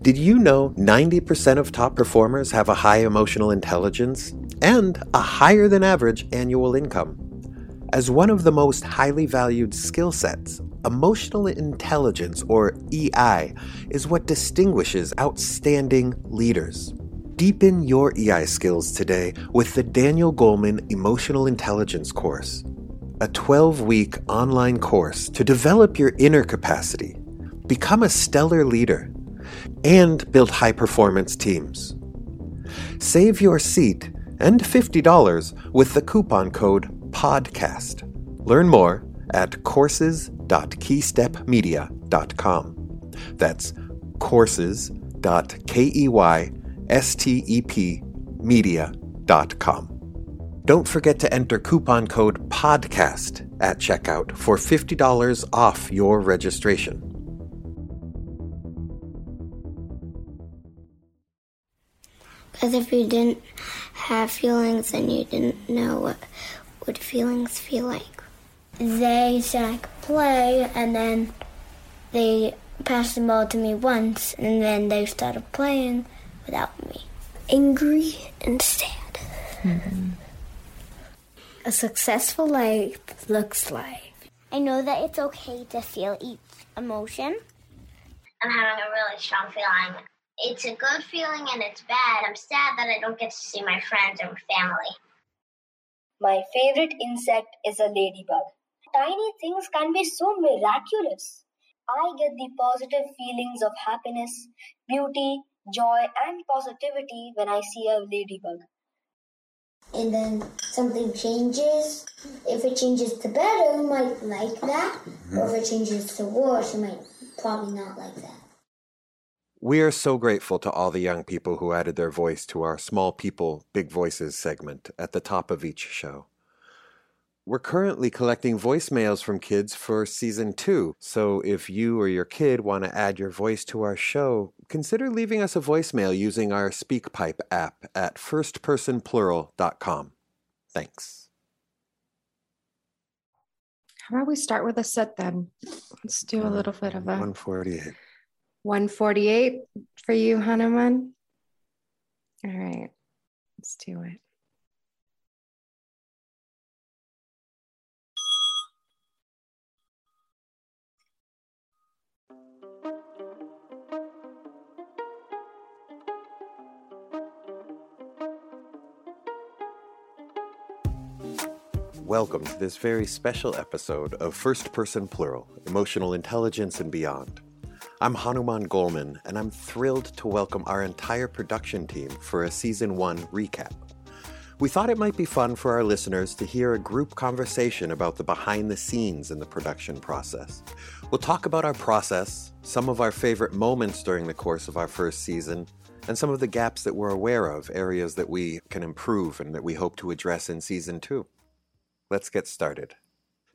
Did you know 90% of top performers have a high emotional intelligence and a higher than average annual income? As one of the most highly valued skill sets, emotional intelligence, or EI, is what distinguishes outstanding leaders. Deepen your EI skills today with the Daniel Goleman Emotional Intelligence course, a 12 week online course to develop your inner capacity, become a stellar leader, and build high performance teams. Save your seat and $50 with the coupon code PODCAST. Learn more at courses.keystepmedia.com. That's courses.keystepmedia.com. Don't forget to enter coupon code PODCAST at checkout for $50 off your registration. Because if you didn't have feelings, then you didn't know what, what feelings feel like. They said I could play, and then they passed the ball to me once, and then they started playing without me. Angry and sad. Mm-hmm. A successful life looks like. I know that it's okay to feel each emotion. I'm having a really strong feeling. It's a good feeling and it's bad. I'm sad that I don't get to see my friends and family. My favorite insect is a ladybug. Tiny things can be so miraculous. I get the positive feelings of happiness, beauty, joy, and positivity when I see a ladybug. And then something changes. If it changes to better, you might like that. Mm-hmm. Or if it changes to worse, you might probably not like that. We are so grateful to all the young people who added their voice to our Small People, Big Voices segment at the top of each show. We're currently collecting voicemails from kids for season two, so if you or your kid want to add your voice to our show, consider leaving us a voicemail using our SpeakPipe app at firstpersonplural.com. Thanks. How about we start with a set then? Let's do a little bit of a 148. 148 for you, Hanuman. All right, let's do it. Welcome to this very special episode of First Person Plural Emotional Intelligence and Beyond. I'm Hanuman Goleman, and I'm thrilled to welcome our entire production team for a season one recap. We thought it might be fun for our listeners to hear a group conversation about the behind the scenes in the production process. We'll talk about our process, some of our favorite moments during the course of our first season, and some of the gaps that we're aware of, areas that we can improve and that we hope to address in season two. Let's get started.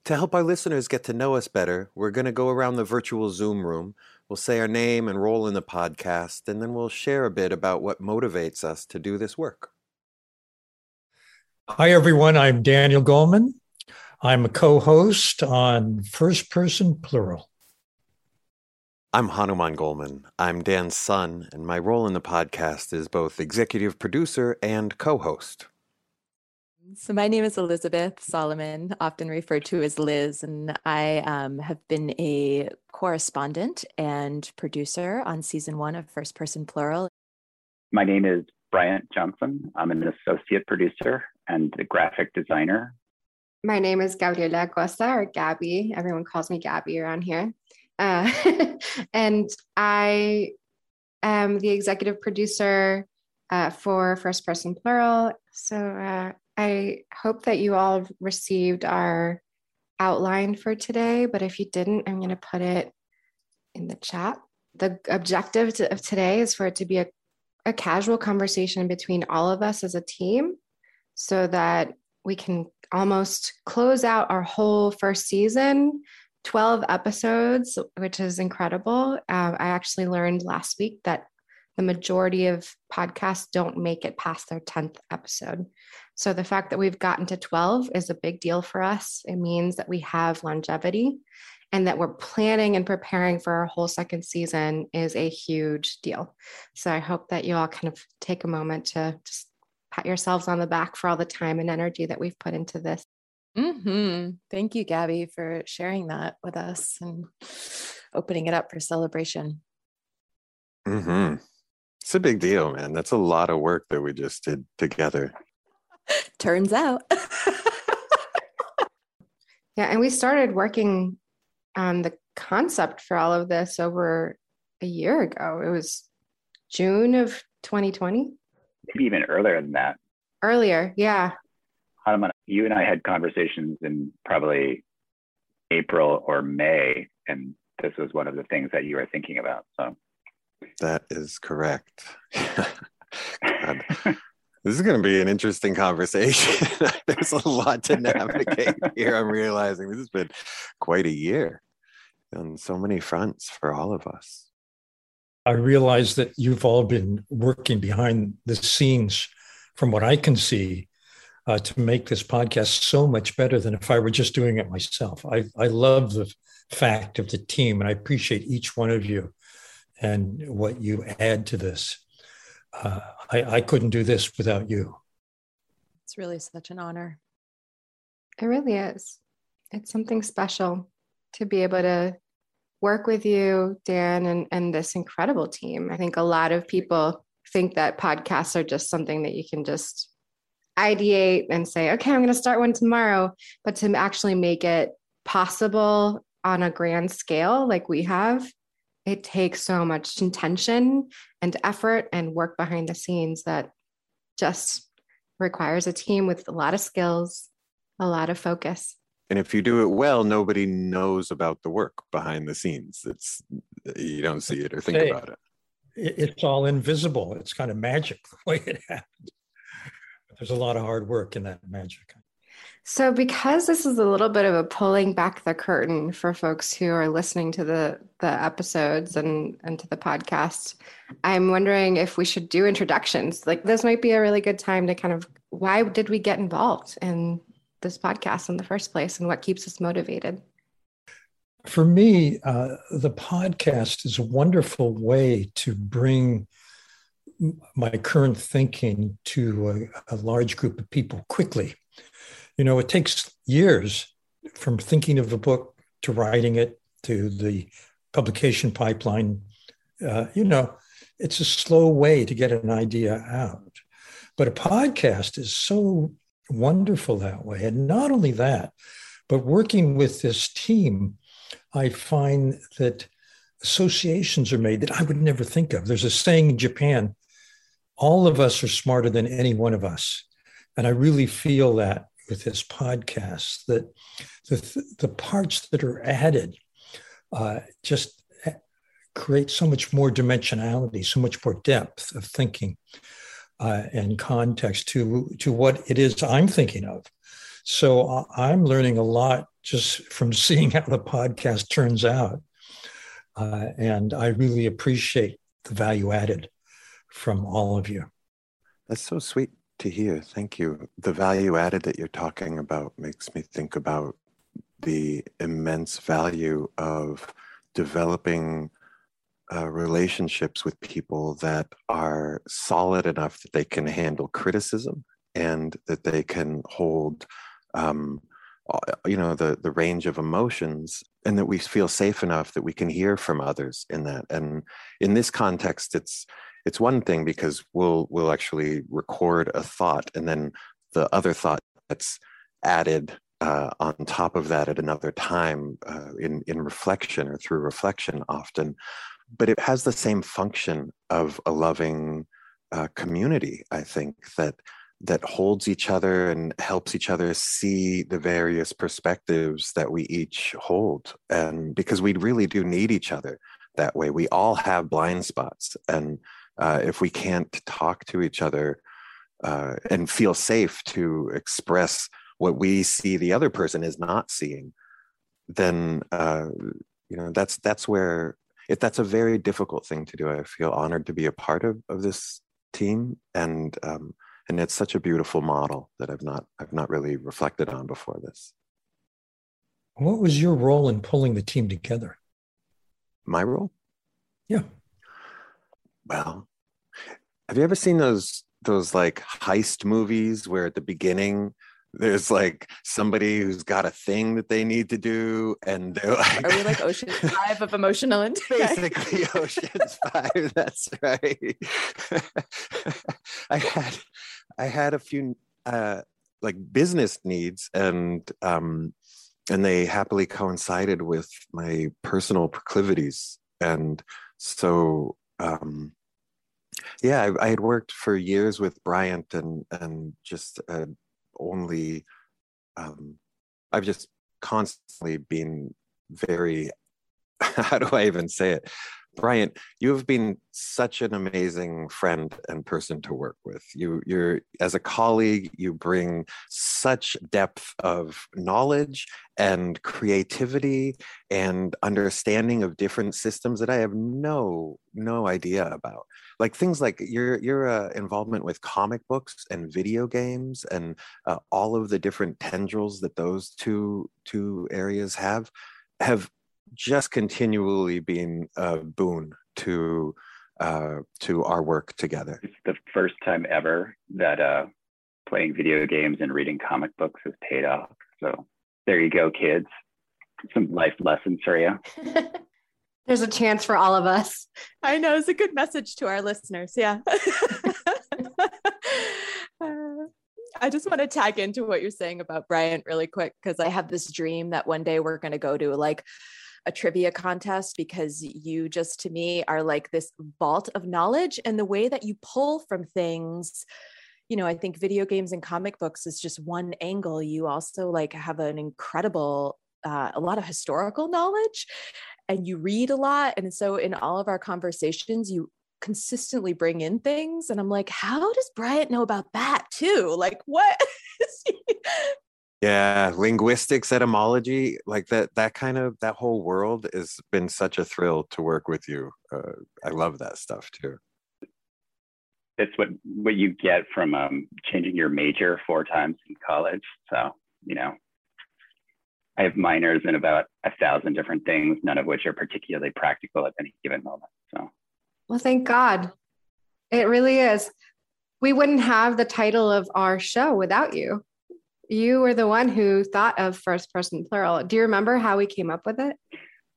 To help our listeners get to know us better, we're going to go around the virtual Zoom room. We'll say our name and role in the podcast, and then we'll share a bit about what motivates us to do this work. Hi, everyone. I'm Daniel Goleman. I'm a co host on First Person Plural. I'm Hanuman Goleman. I'm Dan's son, and my role in the podcast is both executive producer and co host. So, my name is Elizabeth Solomon, often referred to as Liz, and I um, have been a correspondent and producer on season one of First Person Plural. My name is Bryant Johnson. I'm an associate producer and a graphic designer. My name is Gabriela Acosta, or Gabby. Everyone calls me Gabby around here. Uh, and I am the executive producer uh, for First Person Plural. So, uh, I hope that you all received our outline for today, but if you didn't, I'm going to put it in the chat. The objective to, of today is for it to be a, a casual conversation between all of us as a team so that we can almost close out our whole first season 12 episodes, which is incredible. Uh, I actually learned last week that the majority of podcasts don't make it past their 10th episode. So the fact that we've gotten to 12 is a big deal for us. It means that we have longevity and that we're planning and preparing for our whole second season is a huge deal. So I hope that you all kind of take a moment to just pat yourselves on the back for all the time and energy that we've put into this. Mm-hmm. Thank you, Gabby, for sharing that with us and opening it up for celebration. Mm-hmm. It's a big deal, man. That's a lot of work that we just did together. Turns out. yeah, and we started working on the concept for all of this over a year ago. It was June of 2020. Maybe even earlier than that. Earlier, yeah. Hanuman, you and I had conversations in probably April or May, and this was one of the things that you were thinking about. So that is correct. this is going to be an interesting conversation. There's a lot to navigate here. I'm realizing this has been quite a year on so many fronts for all of us. I realize that you've all been working behind the scenes, from what I can see, uh, to make this podcast so much better than if I were just doing it myself. I, I love the fact of the team, and I appreciate each one of you and what you add to this. Uh, I, I couldn't do this without you. It's really such an honor. It really is. It's something special to be able to work with you, Dan, and, and this incredible team. I think a lot of people think that podcasts are just something that you can just ideate and say, okay, I'm going to start one tomorrow. But to actually make it possible on a grand scale like we have, it takes so much intention and effort and work behind the scenes that just requires a team with a lot of skills, a lot of focus. And if you do it well, nobody knows about the work behind the scenes. It's you don't see it or think hey, about it. It's all invisible. It's kind of magic the way it happened. There's a lot of hard work in that magic. So, because this is a little bit of a pulling back the curtain for folks who are listening to the the episodes and and to the podcast, I'm wondering if we should do introductions. Like, this might be a really good time to kind of why did we get involved in this podcast in the first place, and what keeps us motivated. For me, uh, the podcast is a wonderful way to bring my current thinking to a, a large group of people quickly you know, it takes years from thinking of a book to writing it to the publication pipeline. Uh, you know, it's a slow way to get an idea out. But a podcast is so wonderful that way. And not only that, but working with this team, I find that associations are made that I would never think of. There's a saying in Japan all of us are smarter than any one of us. And I really feel that with this podcast that the, the parts that are added uh, just create so much more dimensionality, so much more depth of thinking uh, and context to, to what it is I'm thinking of. So uh, I'm learning a lot just from seeing how the podcast turns out. Uh, and I really appreciate the value added from all of you. That's so sweet to hear. Thank you. The value added that you're talking about makes me think about the immense value of developing uh, relationships with people that are solid enough that they can handle criticism and that they can hold um, you know the the range of emotions and that we feel safe enough that we can hear from others in that and in this context it's it's one thing because we'll we'll actually record a thought and then the other thought that's added uh, on top of that at another time uh, in in reflection or through reflection often. But it has the same function of a loving uh, community i think that that holds each other and helps each other see the various perspectives that we each hold. And because we really do need each other that way. We all have blind spots and uh, if we can't talk to each other uh, and feel safe to express what we see the other person is not seeing, then uh, you know that's that's where it, that's a very difficult thing to do. I feel honored to be a part of, of this team, and um, and it's such a beautiful model that I've not I've not really reflected on before this. What was your role in pulling the team together? My role? Yeah. Well, have you ever seen those those like heist movies where at the beginning there's like somebody who's got a thing that they need to do and they're like are we like ocean five of emotional intelligence basically ocean's five that's right. I had i had a few uh like business needs and um and they happily coincided with my personal proclivities. And so um yeah I, I, had worked for years with bryant and and just uh, only um i've just constantly been very how do i even say it Bryant, you have been such an amazing friend and person to work with. You, you're as a colleague, you bring such depth of knowledge and creativity and understanding of different systems that I have no no idea about. Like things like your your uh, involvement with comic books and video games and uh, all of the different tendrils that those two two areas have have just continually been a boon to uh, to our work together. It's the first time ever that uh, playing video games and reading comic books has paid off. So there you go, kids. Some life lessons for you. There's a chance for all of us. I know it's a good message to our listeners. Yeah. Uh, I just want to tag into what you're saying about Bryant really quick because I have this dream that one day we're going to go to like a trivia contest because you just to me are like this vault of knowledge and the way that you pull from things. You know i think video games and comic books is just one angle. You also like have an incredible uh, a lot of historical knowledge and you read a lot. And so in all of our conversations you consistently bring in things and i'm like how does bryant know about that too? Like what yeah linguistics etymology like that that kind of that whole world has been such a thrill to work with you uh, i love that stuff too. It's what what you get from um, changing your major four times in college so you know. I have minors in about a thousand different things none of which are particularly practical at any given moment so. Well thank god. It really is. We wouldn't have the title of our show without you you were the one who thought of first person plural. Do you remember how we came up with it?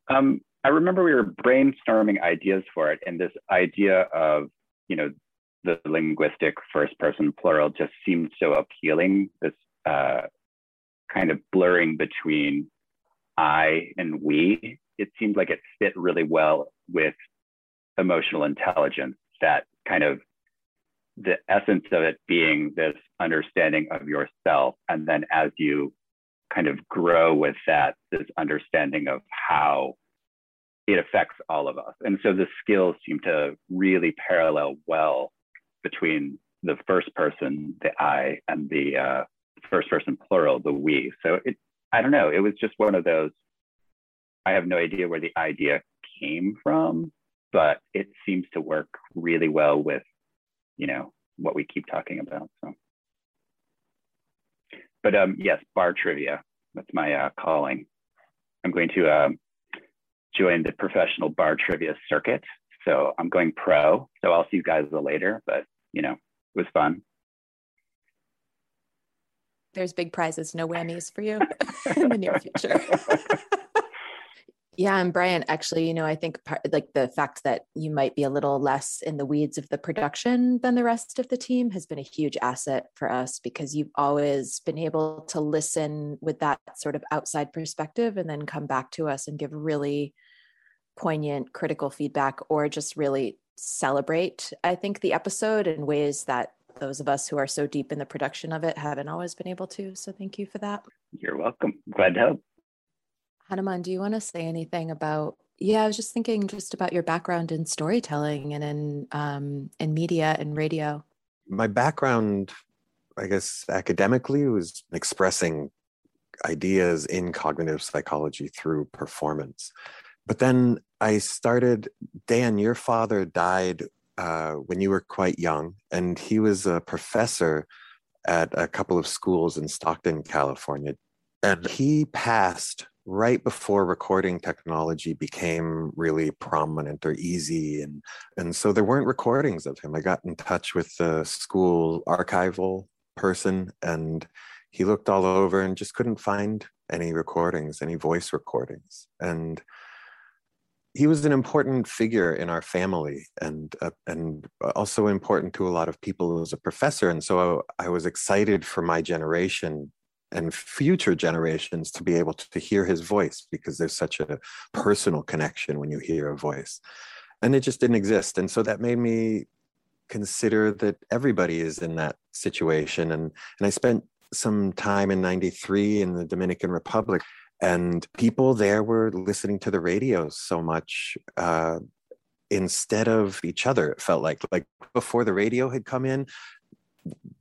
Um, I remember we were brainstorming ideas for it, and this idea of, you know, the linguistic first person plural just seemed so appealing. This uh, kind of blurring between I and we. It seemed like it fit really well with emotional intelligence, that kind of the essence of it being this understanding of yourself. And then as you kind of grow with that, this understanding of how it affects all of us. And so the skills seem to really parallel well between the first person, the I, and the uh, first person plural, the we. So it, I don't know, it was just one of those, I have no idea where the idea came from, but it seems to work really well with you know what we keep talking about. So, but um, yes, bar trivia. That's my uh, calling. I'm going to uh, join the professional bar trivia circuit. So I'm going pro. So I'll see you guys later. But you know, it was fun. There's big prizes, no whammies for you in the near future. Yeah, and Bryant, actually, you know, I think part, like the fact that you might be a little less in the weeds of the production than the rest of the team has been a huge asset for us because you've always been able to listen with that sort of outside perspective and then come back to us and give really poignant critical feedback or just really celebrate, I think, the episode in ways that those of us who are so deep in the production of it haven't always been able to. So thank you for that. You're welcome. Glad to help. Hanuman, do you want to say anything about? Yeah, I was just thinking just about your background in storytelling and in um, in media and radio. My background, I guess, academically was expressing ideas in cognitive psychology through performance. But then I started. Dan, your father died uh, when you were quite young, and he was a professor at a couple of schools in Stockton, California. And he passed right before recording technology became really prominent or easy and and so there weren't recordings of him. I got in touch with the school archival person and he looked all over and just couldn't find any recordings any voice recordings and he was an important figure in our family and uh, and also important to a lot of people as a professor and so I, I was excited for my generation and future generations to be able to hear his voice because there's such a personal connection when you hear a voice. And it just didn't exist. And so that made me consider that everybody is in that situation. And and i spent some time in 93 in the dominican republic and people there were listening to the radio so much uh, instead of each other it felt like like before the radio had come in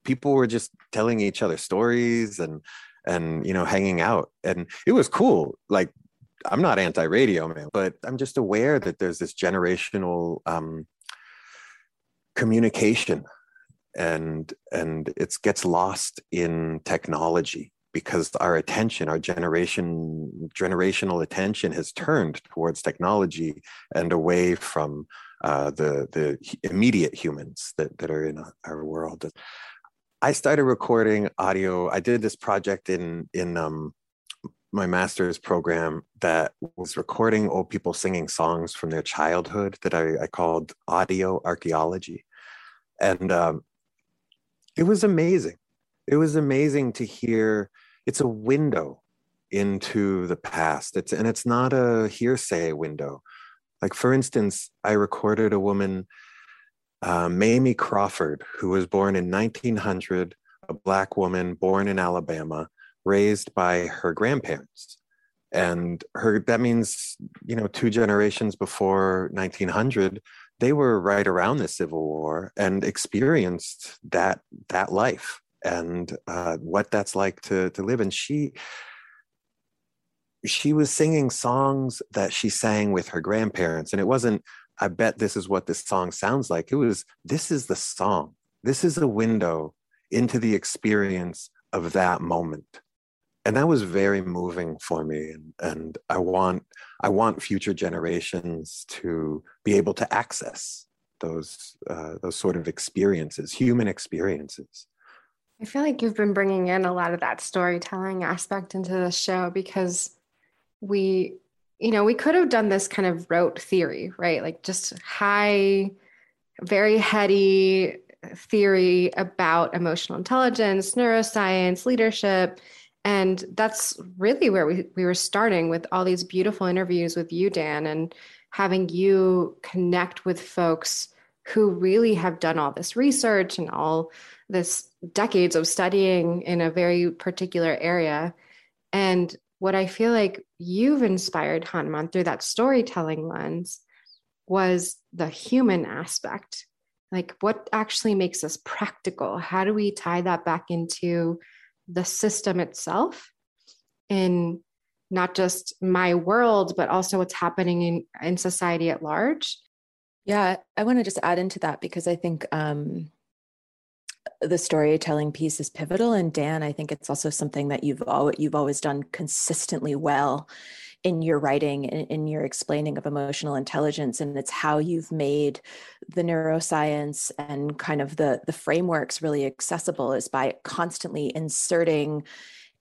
people were just telling each other stories and and you know hanging out. And it was cool. Like i'm not anti-radio man but i'm just aware that there's this generational um, communication and and it gets lost in technology because our attention our generation generational attention has turned towards technology and away from uh, the the immediate humans that, that are in our world I started recording audio. I did this project in in um, my master's program that was recording old people singing songs from their childhood that I, I called audio archaeology, and um, it was amazing. It was amazing to hear. It's a window into the past. It's and it's not a hearsay window. Like for instance, I recorded a woman uh, Mamie Crawford, who was born in 1900, a Black woman born in Alabama, raised by her grandparents. And her that means, you know, two generations before 1900, they were right around the Civil War and experienced that that life and uh, what that's like to to live. And she she was singing songs that she sang with her grandparents, and it wasn't I bet this is what this song sounds like. It was, this is the song. This is a window into the experience of that moment. And that was very moving for me. And, and I want I want future generations to be able to access those uh, those sort of experiences, human experiences. I feel like you've been bringing in a lot of that storytelling aspect into the show because we you know, we could have done this kind of rote theory, right? Like just high, very heady theory about emotional intelligence, neuroscience, leadership. And that's really where we, we were starting with all these beautiful interviews with you, Dan, and having you connect with folks who really have done all this research and all this decades of studying in a very particular area. And what I feel like you've inspired Hanuman through that storytelling lens was the human aspect. Like, what actually makes us practical? How do we tie that back into the system itself in not just my world, but also what's happening in, in society at large? Yeah, I want to just add into that because I think um, the storytelling piece is pivotal and dan i think it's also something that you've always you've always done consistently well in your writing in, in your explaining of emotional intelligence and it's how you've made the neuroscience and kind of the the frameworks really accessible is by constantly inserting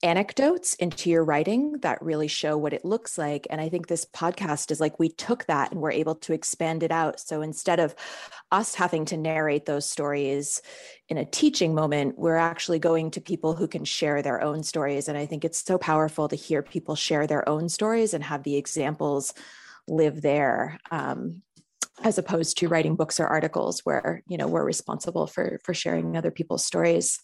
anecdotes into your writing that really show what it looks like. And I think this podcast is like we took that and we're able to expand it out. So instead of us having to narrate those stories in a teaching moment, we're actually going to people who can share their own stories. And I think it's so powerful to hear people share their own stories and have the examples live there. Um, as opposed to writing books or articles where you know we're responsible for for sharing other people's stories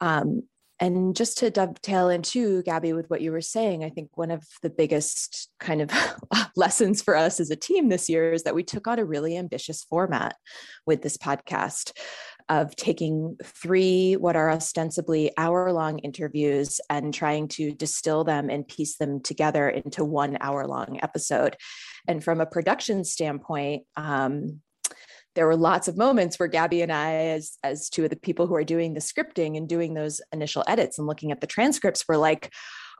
um, and just to dovetail into Gabby with what you were saying, I think one of the biggest kind of lessons for us as a team this year is that we took on a really ambitious format with this podcast of taking three what are ostensibly hour long interviews and trying to distill them and piece them together into one hour long episode. And from a production standpoint, um, there were lots of moments where Gabby and I, as as two of the people who are doing the scripting and doing those initial edits and looking at the transcripts, were like,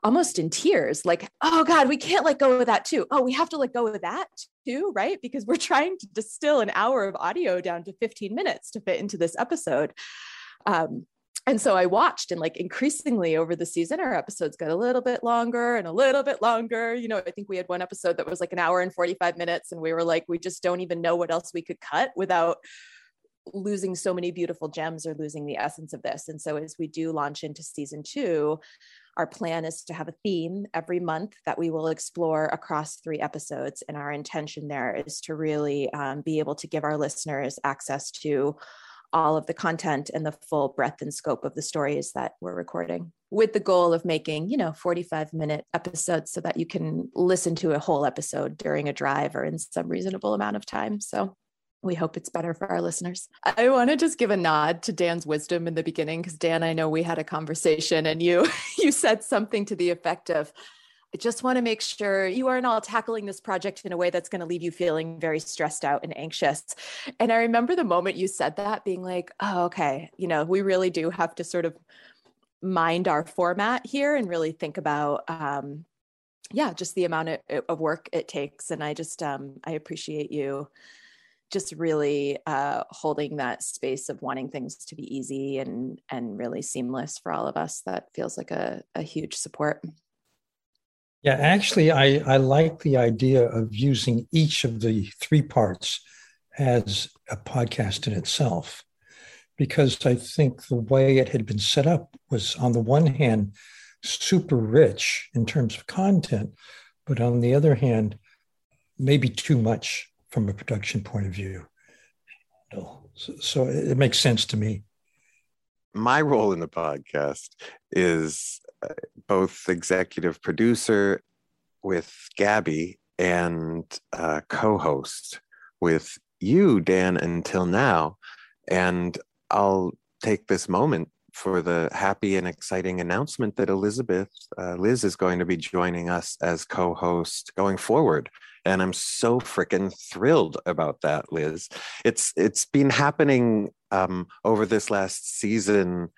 almost in tears like oh god we can't let go of that too. Oh we have to let go of that too right? Because we're trying to distill an hour of audio down to 15 minutes to fit into this episode. Um, and so I watched and like increasingly over the season, our episodes got a little bit longer and a little bit longer. You know, I think we had one episode that was like an hour and 45 minutes, and we were like, we just don't even know what else we could cut without losing so many beautiful gems or losing the essence of this. And so as we do launch into season two, our plan is to have a theme every month that we will explore across three episodes. And our intention there is to really um, be able to give our listeners access to all of the content and the full breadth and scope of the stories that we're recording with the goal of making you know 45 minute episodes so that you can listen to a whole episode during a drive or in some reasonable amount of time so we hope it's better for our listeners. I want to just give a nod to Dan's wisdom in the beginning because Dan, I know we had a conversation and you you said something to the effect of I just want to make sure you aren't all tackling this project in a way that's going to leave you feeling very stressed out and anxious. And I remember the moment you said that being like, oh, okay, you know, we really do have to sort of mind our format here and really think about, um, yeah, just the amount of, of work it takes. And I just, um, I appreciate you just really uh, holding that space of wanting things to be easy and and really seamless for all of us. That feels like a, a huge support. Yeah, actually, I, I like the idea of using each of the three parts as a podcast in itself, because I think the way it had been set up was, on the one hand, super rich in terms of content, but on the other hand, maybe too much from a production point of view. So, so it makes sense to me. My role in the podcast is both executive producer with Gabby and uh, co host with you, Dan, until now. And I'll take this moment for the happy and exciting announcement that Elizabeth, uh, Liz, is going to be joining us as co host going forward. And I'm so freaking thrilled about that, Liz. It's it's been happening um, over this last season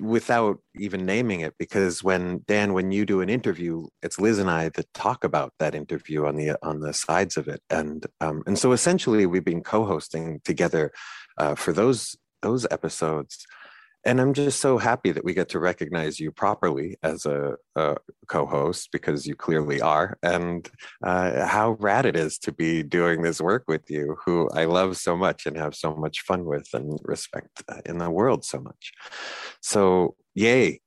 without even naming it because when dan when you do an interview it's liz and i that talk about that interview on the on the sides of it. And um, and so essentially we've been co-hosting together uh, for those those episodes and I'm just so happy that we get to recognize you properly as a, a co-host because you clearly are, and uh, how rad it is to be doing this work with you, who I love so much and have so much fun with and respect uh, in the world so much. So, yay,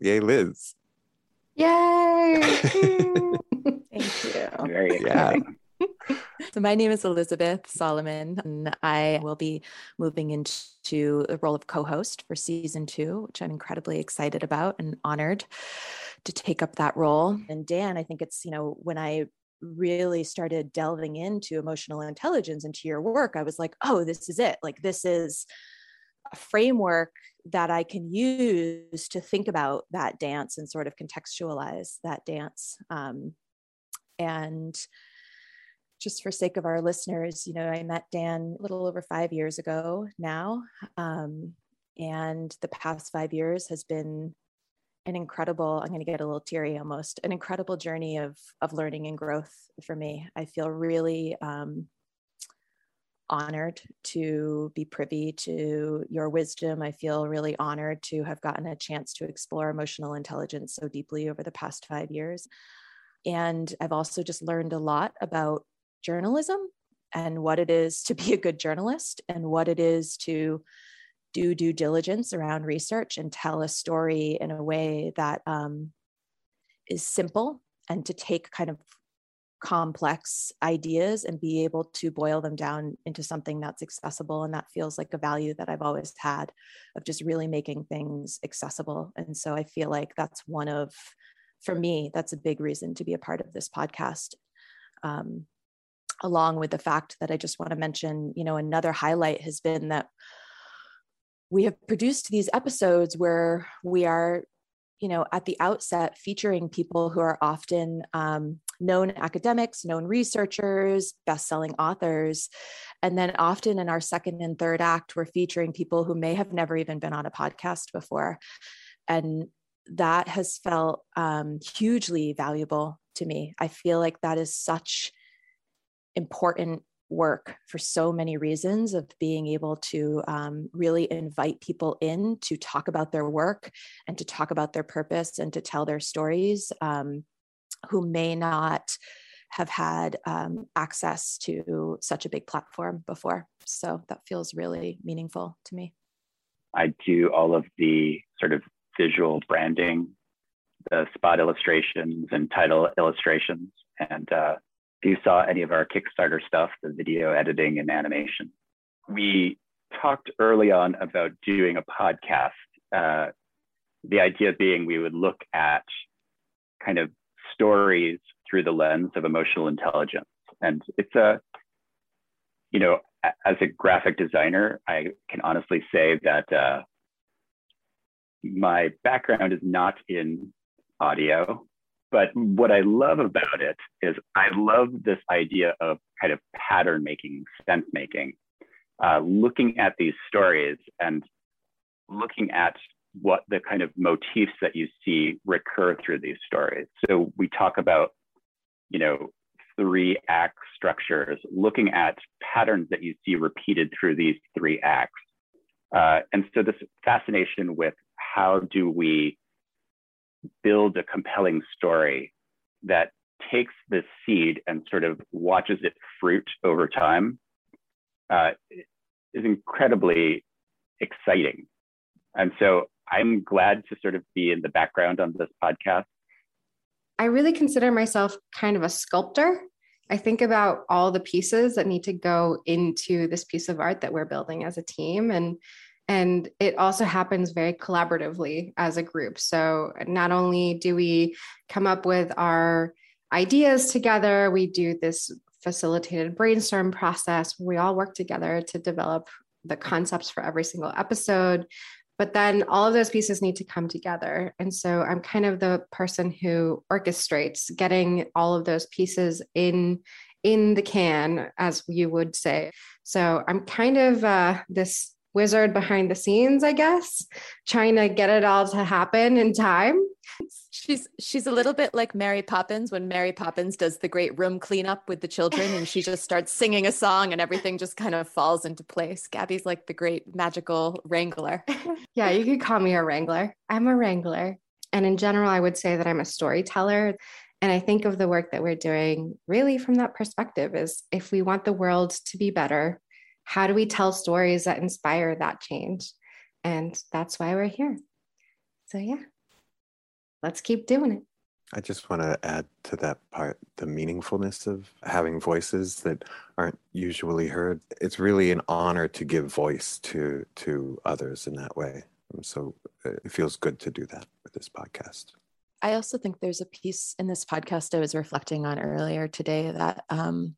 yay, Liz! Yay! Thank you. Very exciting. Yeah. so my name is Elizabeth Solomon, and I will be moving into the role of co-host for season two, which I'm incredibly excited about and honored to take up that role. And Dan, I think it's, you know, when I really started delving into emotional intelligence into your work, I was like, oh, this is it. Like this is a framework that I can use to think about that dance and sort of contextualize that dance. Um, and just for sake of our listeners, you know, I met Dan a little over five years ago now. Um, and the past five years has been an incredible, I'm going to get a little teary almost, an incredible journey of, of learning and growth for me. I feel really um, honored to be privy to your wisdom. I feel really honored to have gotten a chance to explore emotional intelligence so deeply over the past five years. And I've also just learned a lot about journalism and what it is to be a good journalist and what it is to do due diligence around research and tell a story in a way that um, is simple and to take kind of complex ideas and be able to boil them down into something that's accessible and that feels like a value that I've always had of just really making things accessible. And so I feel like that's one of for me that's a big reason to be a part of this podcast. Um, along with the fact that I just want to mention, you know, another highlight has been that we have produced these episodes where we are, you know, at the outset featuring people who are often um, known academics, known researchers, best-selling authors, and then often in our second and third act, we're featuring people who may have never even been on a podcast before. And that has felt um, hugely valuable to me. I feel like that is such important work for so many reasons of being able to um, really invite people in to talk about their work and to talk about their purpose and to tell their stories um, who may not have had um, access to such a big platform before. So that feels really meaningful to me. I do all of the sort of visual branding, the spot illustrations and title illustrations. And uh, if you saw any of our Kickstarter stuff, the video editing and animation, we talked early on about doing a podcast. Uh, the idea being we would look at kind of stories through the lens of emotional intelligence. And it's a, you know, as a graphic designer, I can honestly say that uh, my background is not in audio, but what I love about it is I love this idea of kind of pattern making, sense making, uh, looking at these stories and looking at what the kind of motifs that you see recur through these stories. So we talk about, you know, three act structures, looking at patterns that you see repeated through these three acts. Uh, and so this fascination with how do we build a compelling story that takes this seed and sort of watches it fruit over time uh, is incredibly exciting. And so I'm glad to sort of be in the background on this podcast. I really consider myself kind of a sculptor. I think about all the pieces that need to go into this piece of art that we're building as a team and and it also happens very collaboratively as a group. So not only do we come up with our ideas together, we do this facilitated brainstorm process. Where we all work together to develop the concepts for every single episode but then all of those pieces need to come together. And so i'm kind of the person who orchestrates getting all of those pieces in in the can as you would say. So i'm kind of uh, this wizard behind the scenes i guess trying to get it all to happen in time She's she's a little bit like Mary Poppins when Mary Poppins does the great room cleanup with the children and she just starts singing a song and everything just kind of falls into place. Gabby's like the great magical wrangler. yeah, you could call me a wrangler. I'm a wrangler. And in general, I would say that I'm a storyteller. And I think of the work that we're doing really from that perspective is if we want the world to be better, how do we tell stories that inspire that change? And that's why we're here. So, yeah let's keep doing it. I just want to add to that part the meaningfulness of having voices that aren't usually heard. It's really an honor to give voice to to others in that way. So uh, it feels good to do that with this podcast. I also think there's a piece in this podcast I was reflecting on earlier today that um,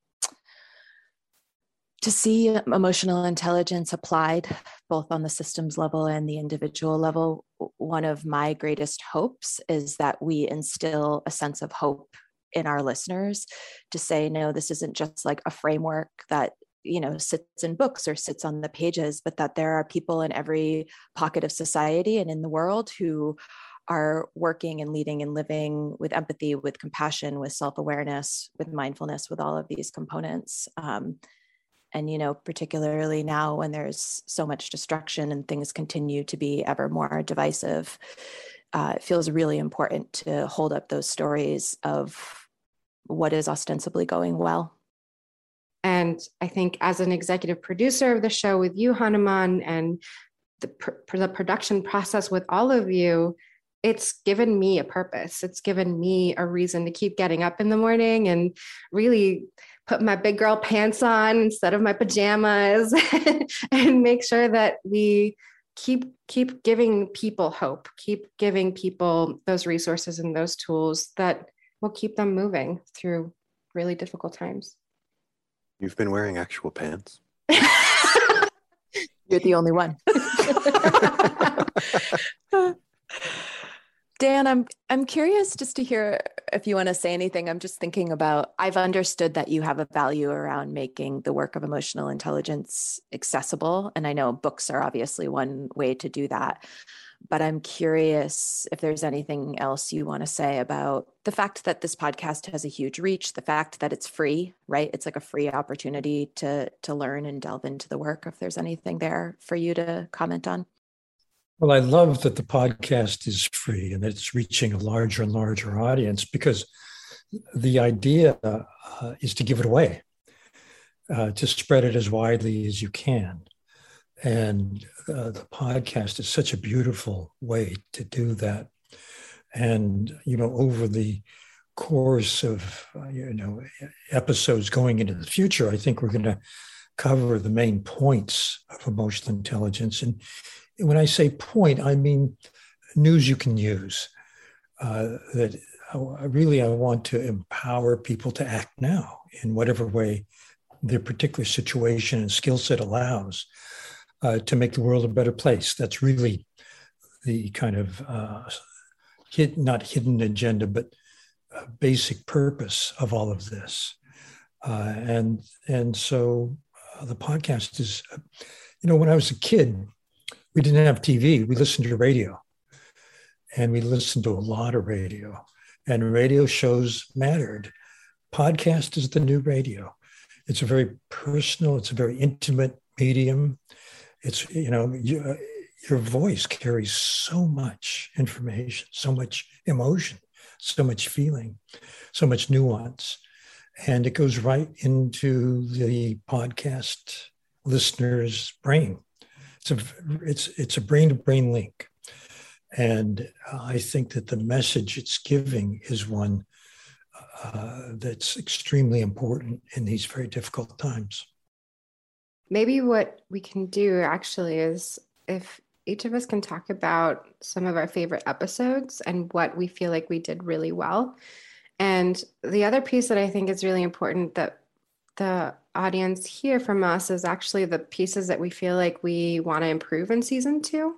to see emotional intelligence applied both on the systems level and the individual level, one of my greatest hopes is that we instill a sense of hope in our listeners to say, no, this isn't just like a framework that you know sits in books or sits on the pages but that there are people in every pocket of society and in the world who are working and leading and living with empathy with compassion with self-awareness with mindfulness with all of these components. Um, and you know particularly now when there's so much destruction and things continue to be ever more divisive uh, it feels really important to hold up those stories of what is ostensibly going well and i think as an executive producer of the show with you hanuman and the, pr- the production process with all of you it's given me a purpose. It's given me a reason to keep getting up in the morning and really put my big girl pants on instead of my pajamas and make sure that we keep keep giving people hope keep giving people those resources and those tools that will keep them moving through really difficult times. You've been wearing actual pants? You're the only one Dan, I'm I'm curious just to hear if you want to say anything. I'm just thinking about I've understood that you have a value around making the work of emotional intelligence accessible and I know books are obviously one way to do that. but I'm curious if there's anything else you want to say about the fact that this podcast has a huge reach, the fact that it's free, right? It's like a free opportunity to to learn and delve into the work. If there's anything there for you to comment on. Well, I love that the podcast is free and it's reaching a larger and larger audience because the idea uh, is to give it away, uh, to spread it as widely as you can. And uh, the podcast is such a beautiful way to do that. And, you know, over the course of, uh, you know, episodes going into the future, I think we're going to cover the main points of emotional intelligence. And when I say point, I mean news you can use. Uh, that I, really I want to empower people to act now in whatever way their particular situation and skill set allows uh, to make the world a better place. That's really the kind of uh, not hidden agenda, but basic purpose of all of this. Uh, and and so uh, the podcast is, you know, when I was a kid, we didn't have TV. We listened to radio, and we listened to a lot of radio. And radio shows mattered. Podcast is the new radio. It's a very personal. It's a very intimate medium it's you know you, your voice carries so much information so much emotion so much feeling so much nuance and it goes right into the podcast listener's brain it's a it's it's a brain to brain link and i think that the message it's giving is one uh, that's extremely important in these very difficult times maybe what we can do actually is if each of us can talk about some of our favorite episodes and what we feel like we did really well. And the other piece that I think is really important that the audience hear from us is actually the pieces that we feel like we want to improve in season two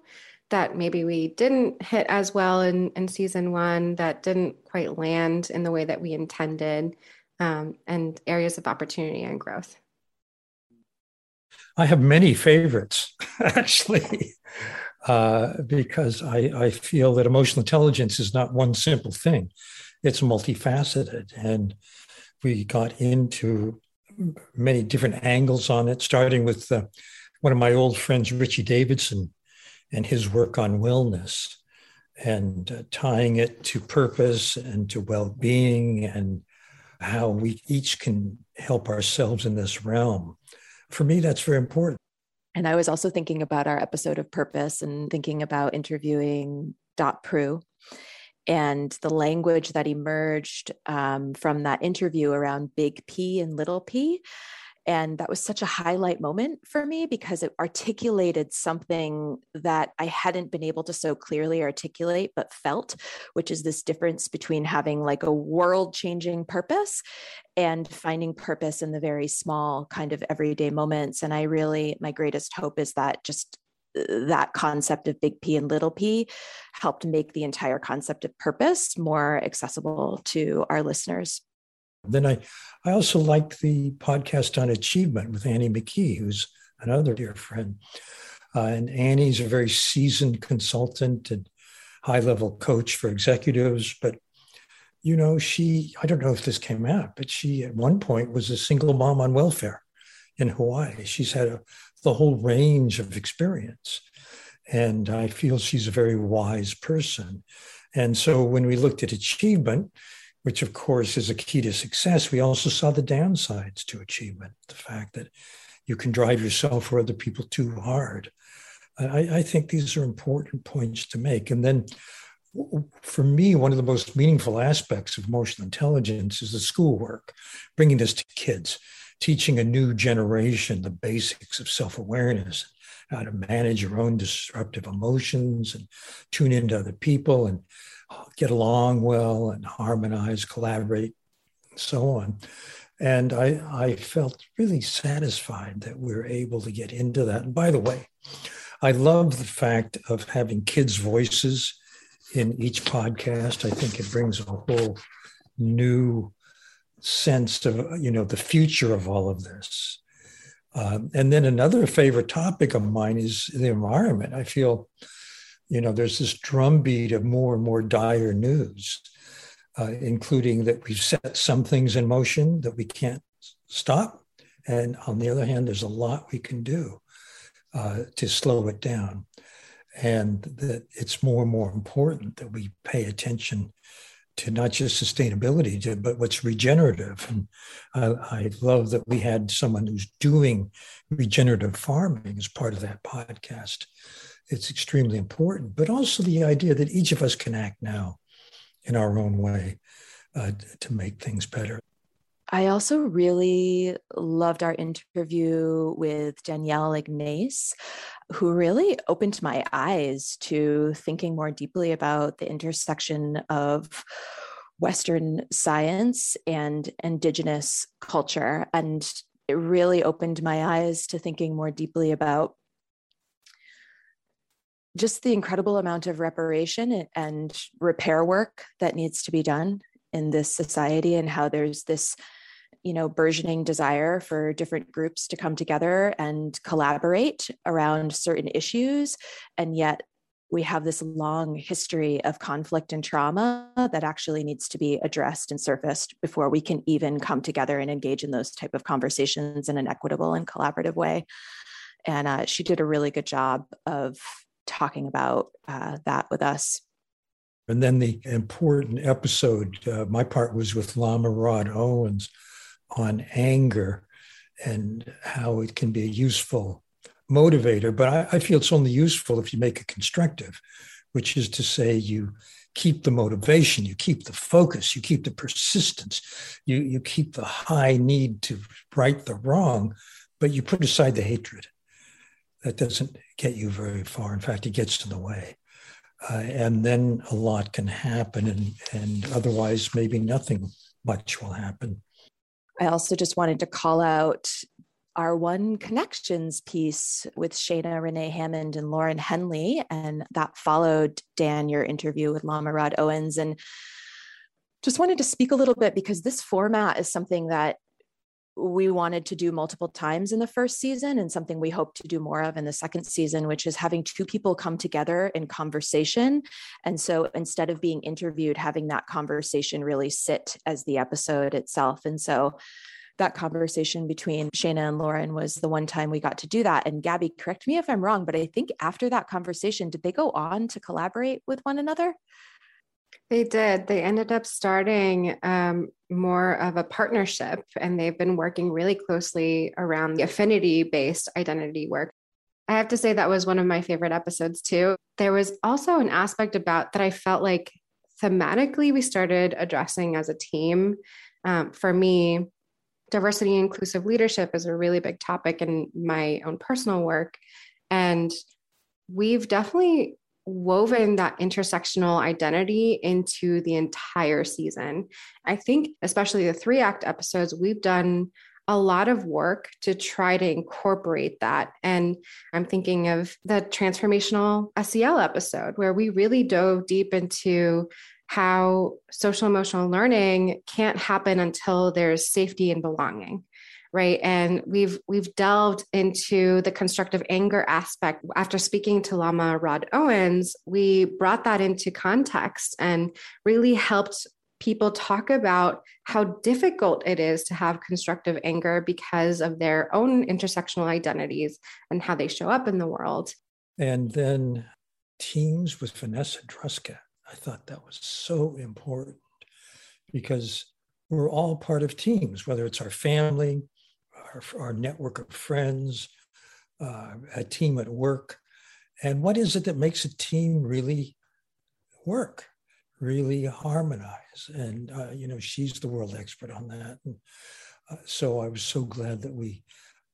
that maybe we didn't hit as well in, in season one, that didn't quite land in the way that we intended, um, and areas of opportunity and growth. I have many favorites, actually, uh, because I, I feel that emotional intelligence is not one simple thing. It's multifaceted. And we got into many different angles on it, starting with uh, one of my old friends, Richie Davidson, and his work on wellness and uh, tying it to purpose and to well being and how we each can help ourselves in this realm for me, that's very important. And I was also thinking about our episode of Purpose and thinking about interviewing Dot Prue and the language that emerged um, from that interview around big P and little p. And that was such a highlight moment for me because it articulated something that I hadn't been able to so clearly articulate, but felt, which is this difference between having like a world changing purpose and finding purpose in the very small kind of everyday moments. And I really, my greatest hope is that just that concept of big P and little p helped make the entire concept of purpose more accessible to our listeners. Then I, I also like the podcast on achievement with Annie McKee, who's another dear friend. Uh, and Annie's a very seasoned consultant and high level coach for executives. But, you know, she, I don't know if this came out, but she at one point was a single mom on welfare in Hawaii. She's had a, the whole range of experience. And I feel she's a very wise person. And so when we looked at achievement, which of course is a key to success, we also saw the downsides to achievement. The fact that you can drive yourself or other people too hard. I, I think these are important points to make. And then for me, one of the most meaningful aspects of emotional intelligence is the schoolwork, bringing this to kids, teaching a new generation the basics of self awareness, how to manage your own disruptive emotions and tune into other people and uh, get along well and harmonize, collaborate, and so on. And I, I felt really satisfied that we were able to get into that. And by the way, I love the fact of having kids' voices in each podcast. I think it brings a whole new sense of you know the future of all of this. Um, and then another favorite topic of mine is the environment. I feel you know, there's this drumbeat of more and more dire news, uh, including that we've set some things in motion that we can't stop. And on the other hand, there's a lot we can do uh, to slow it down. And that it's more and more important that we pay attention to not just sustainability, to, but what's regenerative. And I, I, love that we had someone who's doing regenerative farming as part of that podcast. It's extremely important, but also the idea that each of us can act now in our own way uh, to make things better. I also really loved our interview with Danielle Ignace, who really opened my eyes to thinking more deeply about the intersection of Western science and Indigenous culture. And it really opened my eyes to thinking more deeply about just the incredible amount of reparation and repair work that needs to be done in this society and how there's this you know burgeoning desire for different groups to come together and collaborate around certain issues. And yet we have this long history of conflict and trauma that actually needs to be addressed and surfaced before we can even come together and engage in those type of conversations in an equitable and collaborative way. And uh, she did a really good job of talking about uh, that with us and then the important episode uh, my part was with lama rod owens on anger and how it can be a useful motivator. But I, I, feel it's only useful if you make it constructive, which is to say, you keep the motivation, you keep the focus, you keep the persistence, you, you keep the high need to right the wrong, but you put aside the hatred. That doesn't get you very far. In fact, it gets in the way. Uh, and then a lot can happen, and, and otherwise, maybe nothing much will happen. I also just wanted to call out our One Connections piece with Shana Renee Hammond and Lauren Henley. And that followed, Dan, your interview with Lama Rod Owens. And just wanted to speak a little bit because this format is something that we wanted to do multiple times in the first season and something we hope to do more of in the second season, which is having two people come together in conversation. And so instead of being interviewed, having that conversation really sit as the episode itself. And so that conversation between Shana and Lauren was the one time we got to do that. And Gabby, correct me if I'm wrong, but I think after that conversation, did they go on to collaborate with one another? They did. They ended up starting um, more of a partnership, and they've been working really closely around the affinity based identity work. I have to say that was one of my favorite episodes too. There was also an aspect about that I felt like thematically we started addressing as a team. Um, for me, diversity and inclusive leadership is a really big topic in my own personal work. And we've definitely woven that intersectional identity into the entire season. I think, especially the three act episodes, we've done a lot of work to try to incorporate that. And I'm thinking of the transformational SEL episode, where we really dove deep into how social emotional learning can't happen until there's safety and belonging right? And we've we've delved into the constructive anger aspect. After speaking to lama rod owens we brought that into context and really helped people talk about how difficult it is to have constructive anger because of their own intersectional identities and how they show up in the world. And then teams with vanessa druskat. I thought that was so important because we're all part of teams whether it's our family our, our network of friends, uh, a team at work. And what is it that makes a team really work, really harmonize? And, uh, you know, she's the world expert on that. And uh, so I was so glad that we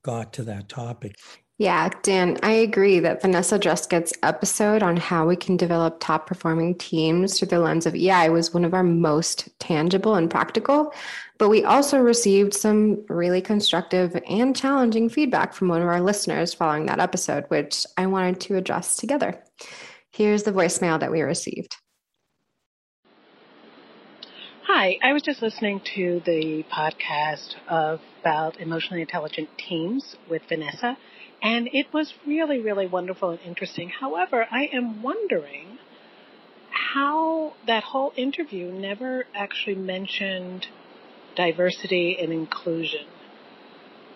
got to that topic. Yeah, Dan, I agree that Vanessa Druskat's episode on how we can develop top performing teams through the lens of EI was one of our most tangible and practical. But we also received some really constructive and challenging feedback from one of our listeners following that episode, which I wanted to address together. Here's the voicemail that we received. Hi, I was just listening to the podcast about emotionally intelligent teams with Vanessa, and it was really, really wonderful and interesting. However, I am wondering how that whole interview never actually mentioned diversity and inclusion.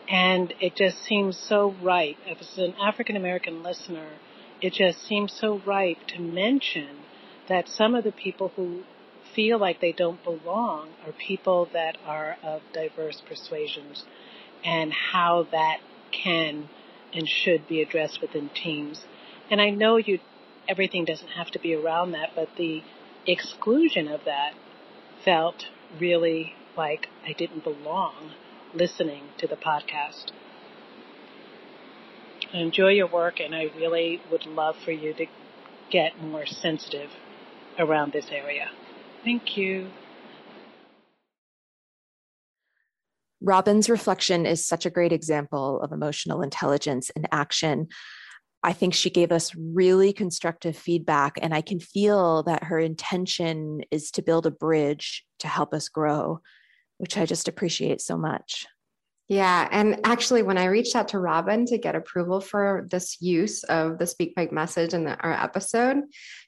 And it just seems so right. As an African American listener, it just seems so right to mention that some of the people who feel like they don't belong are people that are of diverse persuasions and how that can and should be addressed within teams. And I know you everything doesn't have to be around that, but the exclusion of that felt really like I didn't belong listening to the podcast. I enjoy your work and I really would love for you to get more sensitive around this area. Thank you. Robin's reflection is such a great example of emotional intelligence in action. I think she gave us really constructive feedback, and I can feel that her intention is to build a bridge to help us grow, which I just appreciate so much. Yeah. And actually, when I reached out to Robin to get approval for this use of the Speak SpeakPipe message in the, our episode,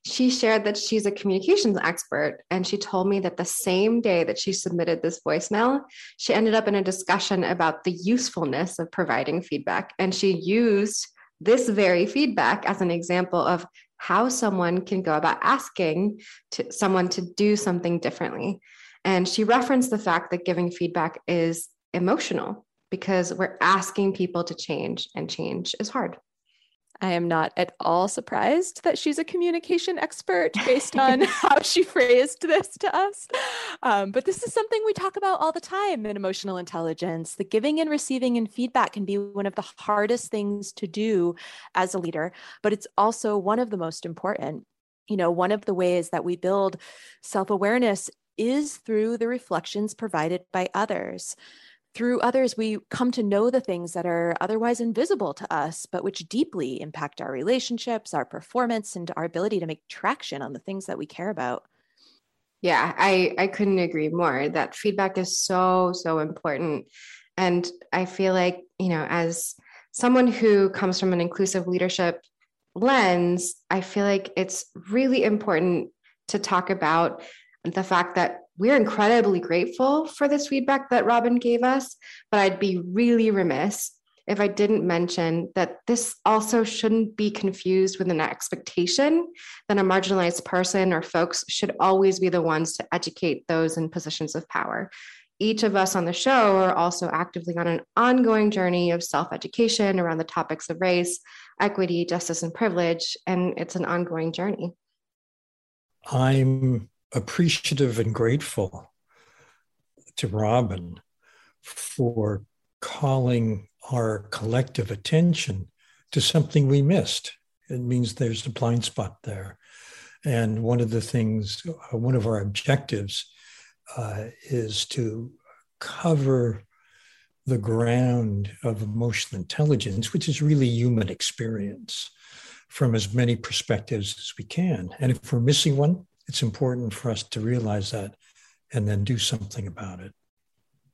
she shared that she's a communications expert. And she told me that the same day that she submitted this voicemail, she ended up in a discussion about the usefulness of providing feedback. And she used this very feedback as an example of how someone can go about asking to someone to do something differently. And she referenced the fact that giving feedback is emotional because we're asking people to change, and change is hard. I am not at all surprised that she's a communication expert based on how she phrased this to us. Um, but this is something we talk about all the time in emotional intelligence. The giving and receiving and feedback can be one of the hardest things to do as a leader, but it's also one of the most important. You know, one of the ways that we build self awareness is through the reflections provided by others through others, we come to know the things that are otherwise invisible to us, but which deeply impact our relationships, our performance, and our ability to make traction on the things that we care about. Yeah, I, I couldn't agree more. That feedback is so, so important. And I feel like, you know, as someone who comes from an inclusive leadership lens, I feel like it's really important to talk about the fact that we're incredibly grateful for this feedback that Robin gave us, but I'd be really remiss if I didn't mention that this also shouldn't be confused with an expectation that a marginalized person or folks should always be the ones to educate those in positions of power. Each of us on the show are also actively on an ongoing journey of self education around the topics of race, equity, justice, and privilege, and it's an ongoing journey. I'm appreciative and grateful to Robin for calling our collective attention to something we missed. It means there's a blind spot there. And one of the things, uh, one of our objectives uh, is to cover the ground of emotional intelligence, which is really human experience, from as many perspectives as we can. And if we're missing one, it's important for us to realize that and then do something about it.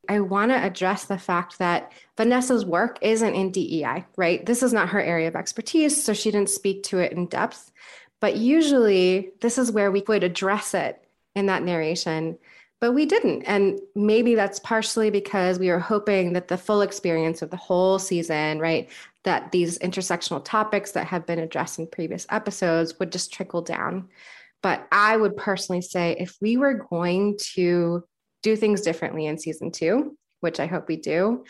I want to address the fact that Vanessa's work isn't in DEI, right? This is not her area of expertise, so she didn't speak to it in depth. But usually, this is where we would address it in that narration, but we didn't. And maybe that's partially because we were hoping that the full experience of the whole season, right, that these intersectional topics that have been addressed in previous episodes would just trickle down. But I would personally say if we were going to do things differently in season two, which I hope we do,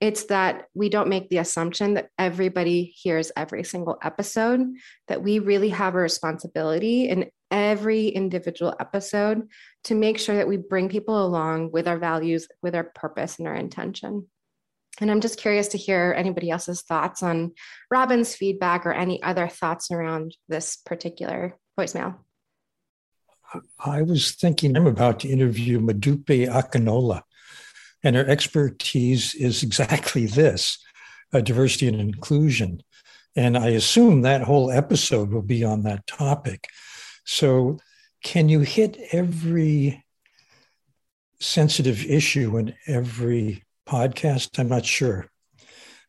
it's that we don't make the assumption that everybody hears every single episode, that we really have a responsibility in every individual episode to make sure that we bring people along with our values, with our purpose, and our intention. And I'm just curious to hear anybody else's thoughts on Robin's feedback or any other thoughts around this particular voicemail. I was thinking I'm about to interview Modupe Akinola, and her expertise is exactly this uh, diversity and inclusion. And I assume that whole episode will be on that topic. So, can you hit every sensitive issue in every podcast? I'm not sure.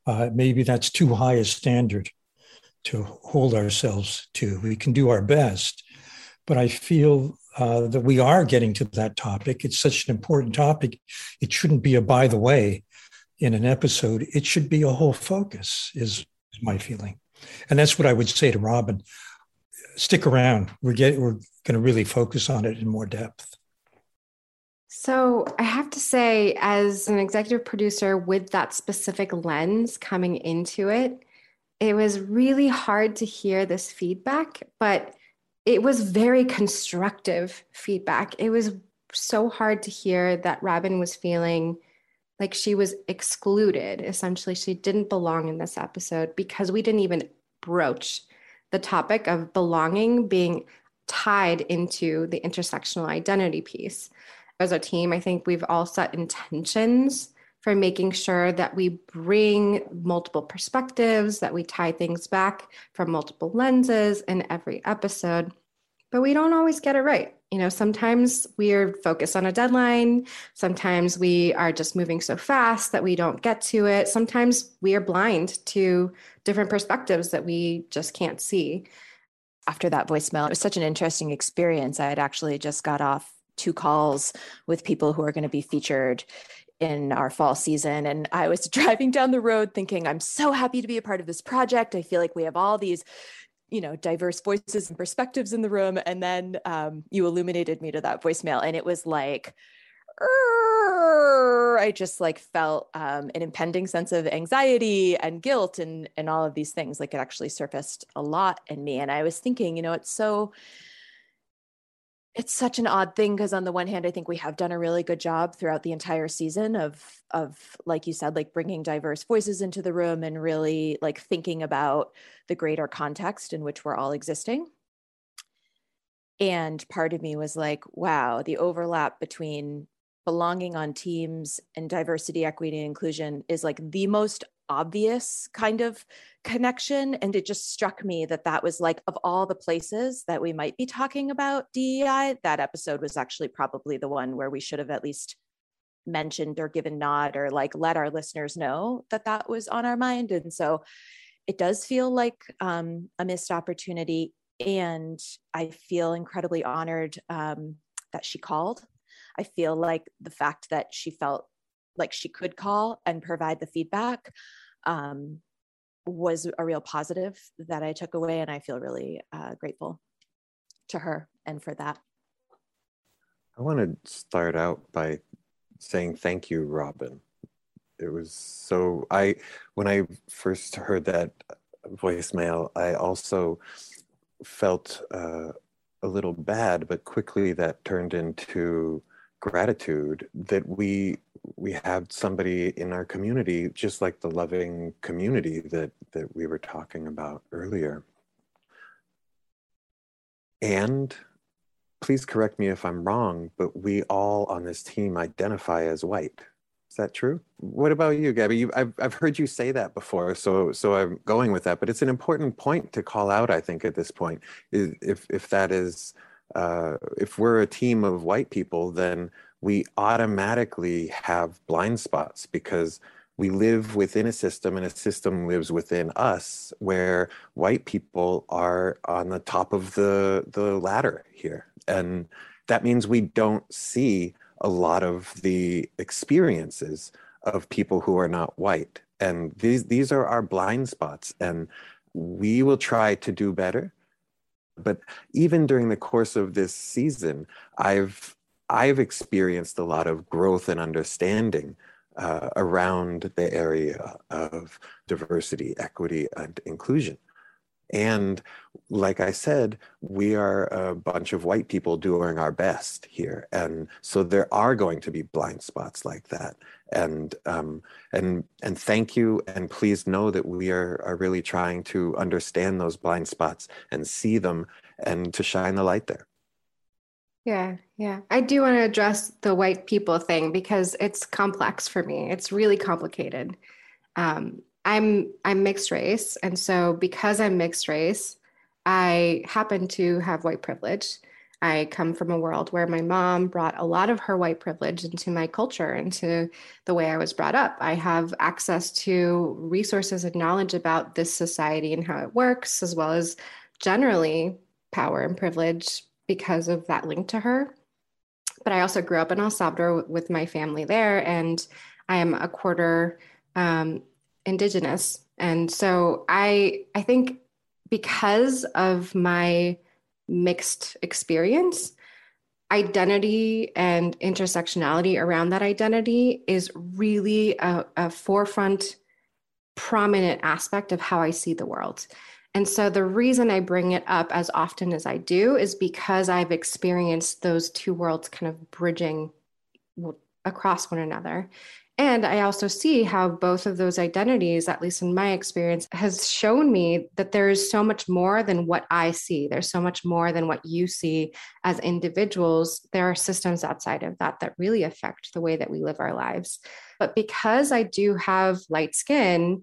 Uh, maybe that's too high a standard to hold ourselves to. We can do our best, but I feel uh, that we are getting to that topic. It's such an important topic. It shouldn't be a by the way in an episode. It should be a whole focus, is, my feeling. And that's what I would say to Robin. Stick around. We're getting, we're going to really focus on it in more depth. So I have to say, as an executive producer with that specific lens coming into it, it was really hard to hear this feedback, but it was very constructive feedback. It was so hard to hear that Robin was feeling like she was excluded. Essentially, she didn't belong in this episode because we didn't even broach the topic of belonging being tied into the intersectional identity piece. As a team, I think we've all set intentions for making sure that we bring multiple perspectives, that we tie things back from multiple lenses in every episode. But we don't always get it right. You know, sometimes we are focused on a deadline. Sometimes we are just moving so fast that we don't get to it. Sometimes we are blind to different perspectives that we just can't see. After that voicemail, it was such an interesting experience. I had actually just got off two calls with people who are going to be featured in our fall season. And I was driving down the road thinking, I'm so happy to be a part of this project. I feel like we have all these, you know, diverse voices and perspectives in the room. And then um, you illuminated me to that voicemail. And it was like, I just like felt um, an impending sense of anxiety and guilt and and all of these things. Like it actually surfaced a lot in me. And I was thinking, you know, it's so it's such an odd thing because on the one hand i think we have done a really good job throughout the entire season of of like you said like bringing diverse voices into the room and really like thinking about the greater context in which we're all existing. And part of me was like wow the overlap between belonging on teams and diversity equity and inclusion is like the most obvious kind of connection and it just struck me that that was like of all the places that we might be talking about DEI that episode was actually probably the one where we should have at least mentioned or given nod or like let our listeners know that that was on our mind. And so it does feel like um, a missed opportunity and i feel incredibly honored um, that she called. I feel like the fact that she felt like she could call and provide the feedback um, was a real positive that I took away. And I feel really uh, grateful to her and for that. I want to start out by saying thank you, Robin. It was so, I, when I first heard that voicemail, I also felt uh, a little bad, but quickly that turned into gratitude that we we have somebody in our community just like the loving community that that we were talking about earlier. And please correct me if i'm wrong but we all on this team identify as white. Is that true? What about you gabby? You, I've, I've heard you say that before so so i'm going with that but it's an important point to call out i think at this point. If if that is uh, if we're a team of white people, then we automatically have blind spots because we live within a system and a system lives within us where white people are on the top of the, the ladder here. And that means we don't see a lot of the experiences of people who are not white. And these, these are our blind spots. And we will try to do better but even during the course of this season, I've I've experienced a lot of growth and understanding uh, around the area of diversity, equity, and inclusion. And like I said, we are a bunch of white people doing our best here, and so there are going to be blind spots like that. And um, and and thank you, and please know that we are are really trying to understand those blind spots and see them, and to shine the light there. Yeah, yeah. I do want to address the white people thing because it's complex for me. It's really complicated. Um, I'm I'm mixed race, and so because I'm mixed race, I happen to have white privilege. I come from a world where my mom brought a lot of her white privilege into my culture, into the way I was brought up. I have access to resources and knowledge about this society and how it works, as well as generally power and privilege because of that link to her. But I also grew up in El Salvador with my family there, and I am a quarter um, indigenous. And so I, I think because of my mixed experience, identity and intersectionality around that identity is really a, a, forefront, prominent aspect of how I see the world. And so the reason I bring it up as often as I do is because I've experienced those two worlds kind of bridging across one another. And I also see how both of those identities, at least in my experience, has shown me that there is so much more than what I see. There's so much more than what you see as individuals. There are systems outside of that that really affect the way that we live our lives. But because I do have light skin,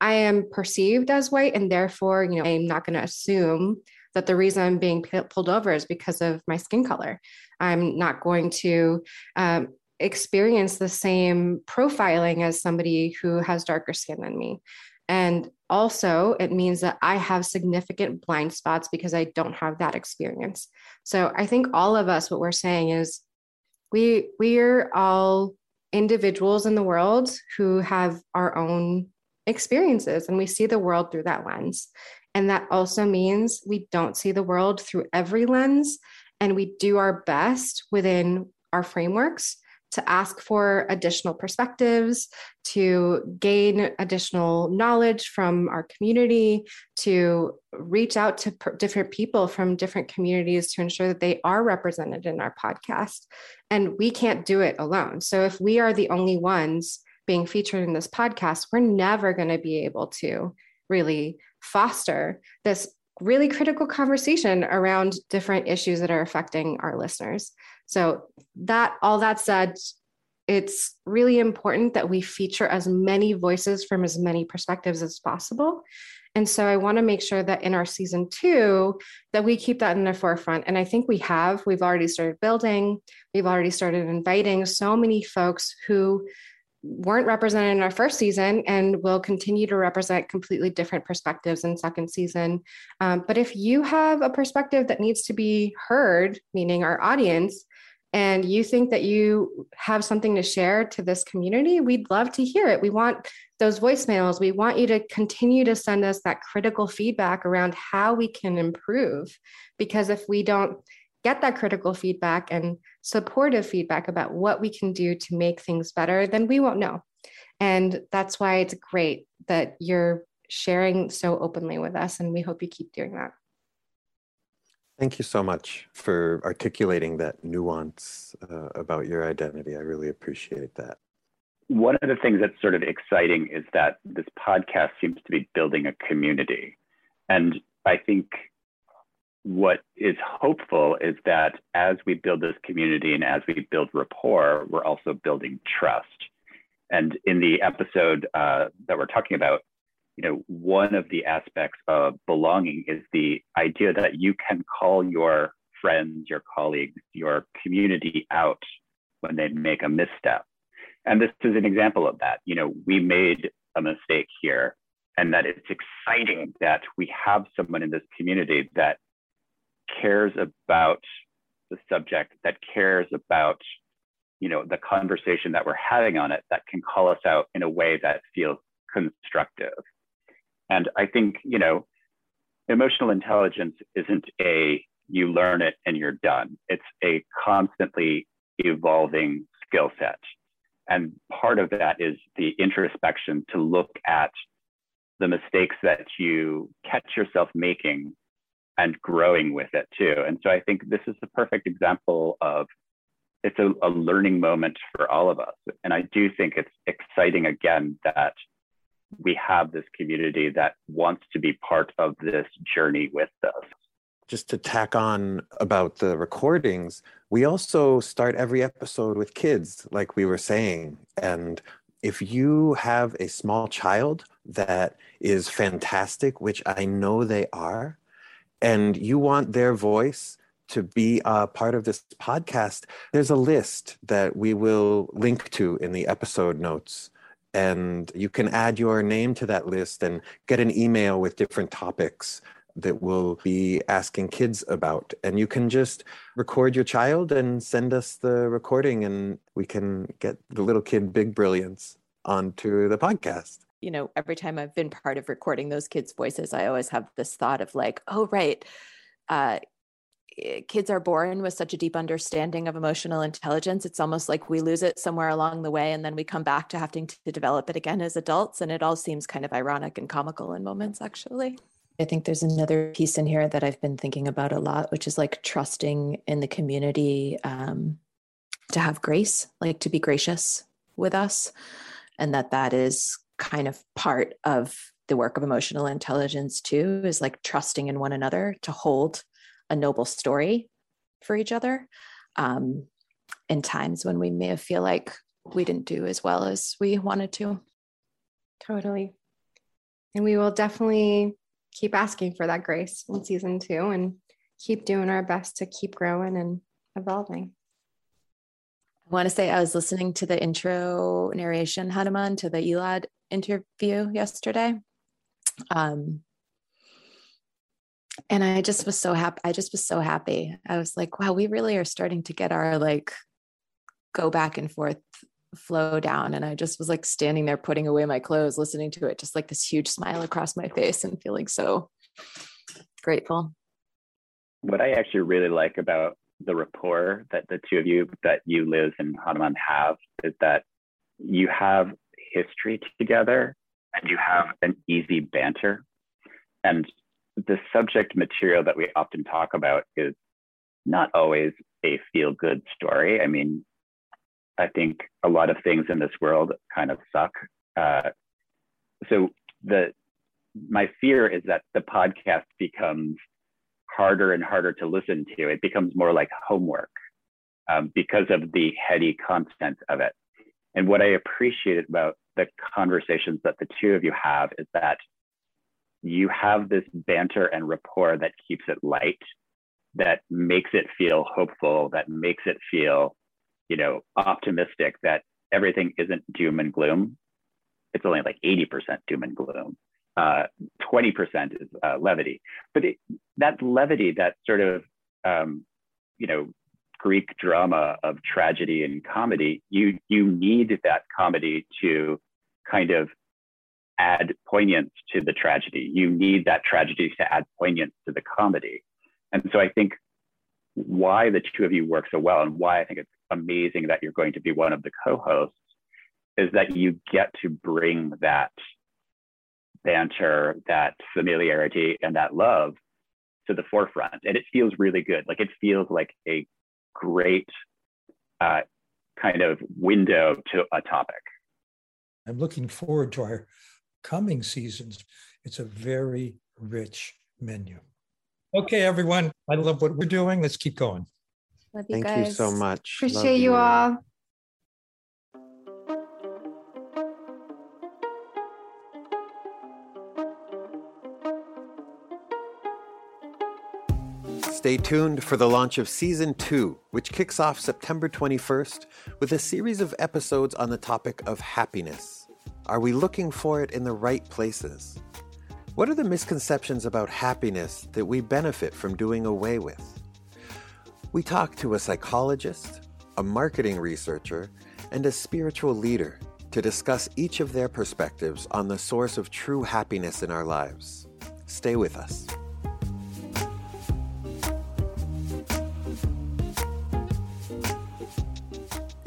I am perceived as white, and therefore, you know, I'm not going to assume that the reason I'm being pulled over is because of my skin color. I'm not going to um, experience the same profiling as somebody who has darker skin than me. And also, it means that I have significant blind spots because I don't have that experience. So I think all of us, what we're saying is we we're all individuals in the world who have our own experiences and we see the world through that lens. And that also means we don't see the world through every lens and we do our best within our frameworks to ask for additional perspectives, to gain additional knowledge from our community, to reach out to per- different people from different communities to ensure that they are represented in our podcast. And we can't do it alone. So if we are the only ones being featured in this podcast, we're never going to be able to really foster this really critical conversation around different issues that are affecting our listeners. So that all that said, it's really important that we feature as many voices from as many perspectives as possible. And so I want to make sure that in our season two, that we keep that in the forefront. And I think we have. We've already started building, we've already started inviting so many folks who weren't represented in our first season and will continue to represent completely different perspectives in second season. Um, but if you have a perspective that needs to be heard, meaning our audience, and you think that you have something to share to this community, we'd love to hear it. We want those voicemails. We want you to continue to send us that critical feedback around how we can improve. Because if we don't get that critical feedback and supportive feedback about what we can do to make things better, then we won't know. And that's why it's great that you're sharing so openly with us. And we hope you keep doing that. Thank you so much for articulating that nuance uh, about your identity. I really appreciate that. One of the things that's sort of exciting is that this podcast seems to be building a community. And I think what is hopeful is that as we build this community and as we build rapport, we're also building trust. And in the episode uh, that we're talking about, you know, one of the aspects of belonging is the idea that you can call your friends, your colleagues, your community out when they make a misstep. And this is an example of that. You know, we made a mistake here, and that it's exciting that we have someone in this community that cares about the subject, that cares about you know the conversation that we're having on it, that can call us out in a way that feels constructive. And I think, you know, emotional intelligence isn't a you learn it and you're done. It's a constantly evolving skill set. And part of that is the introspection to look at the mistakes that you catch yourself making and growing with it too. And so I think this is the perfect example of it's a, a learning moment for all of us. And I do think it's exciting again that we have this community that wants to be part of this journey with us. Just to tack on about the recordings, we also start every episode with kids, like we were saying. And if you have a small child that is fantastic, which I know they are, and you want their voice to be a part of this podcast, there's a list that we will link to in the episode notes. And you can add your name to that list and get an email with different topics that we'll be asking kids about. And you can just record your child and send us the recording, and we can get the little kid Big Brilliance onto the podcast. You know, every time I've been part of recording those kids' voices, I always have this thought of like, oh, right. Uh, eh, kids are born with such a deep understanding of emotional intelligence. It's almost like we lose it somewhere along the way and then we come back to having to develop it again as adults. And it all seems kind of ironic and comical in moments, actually. I think there's another piece in here that I've been thinking about a lot, which is like trusting in the community um, to have grace, like to be gracious with us, and that that is kind of part of the work of emotional intelligence too, is like trusting in one another to hold a noble story for each other um, in times when we may have feel like we didn't do as well as we wanted to. Totally. And we will definitely keep asking for that grace in season two and keep doing our best to keep growing and evolving. I want to say I was listening to the intro narration, Hanuman, to the Elad interview yesterday. Um, and I just was so happy. I just was so happy. I was like, wow, we really are starting to get our like go back and forth flow down. And I just was like standing there putting away my clothes, listening to it, just like this huge smile across my face and feeling so grateful. What I actually really like about the rapport that the two of you, that you, Liz, and Hanuman have, is that you have history together and you have an easy banter. And the subject material that we often talk about is not always a feel good story. I mean, I think a lot of things in this world kind of suck. Uh, so the my fear is that the podcast becomes harder and harder to listen to. It becomes more like homework um, because of the heady content of it. And what I appreciate about the conversations that the two of you have is that you have this banter and rapport that keeps it light, that makes it feel hopeful, that makes it feel you know, optimistic that everything isn't doom and gloom. It's only like 80% doom and gloom. Uh, 20% is uh, levity. But it, that levity, that sort of, um, you know, Greek drama of tragedy and comedy, you, you need that comedy to kind of add poignance to the tragedy. You need that tragedy to add poignance to the comedy. And so I think why the two of you work so well and why I think it's amazing that you're going to be one of the co-hosts is that you get to bring that banter, that familiarity, and that love to the forefront. And it feels really good. Like it feels like a great uh, kind of window to a topic. I'm looking forward to our coming seasons. It's a very rich menu. Okay, everyone. I love what we're doing. Let's keep going. Love you Thank guys. you so much. Appreciate Love you all. Stay tuned for the launch of season two, which kicks off September 21st with a series of episodes on the topic of happiness. Are we looking for it in the right places? What are the misconceptions about happiness that we benefit from doing away with? We talk to a psychologist, a marketing researcher, and a spiritual leader to discuss each of their perspectives on the source of true happiness in our lives. Stay with us.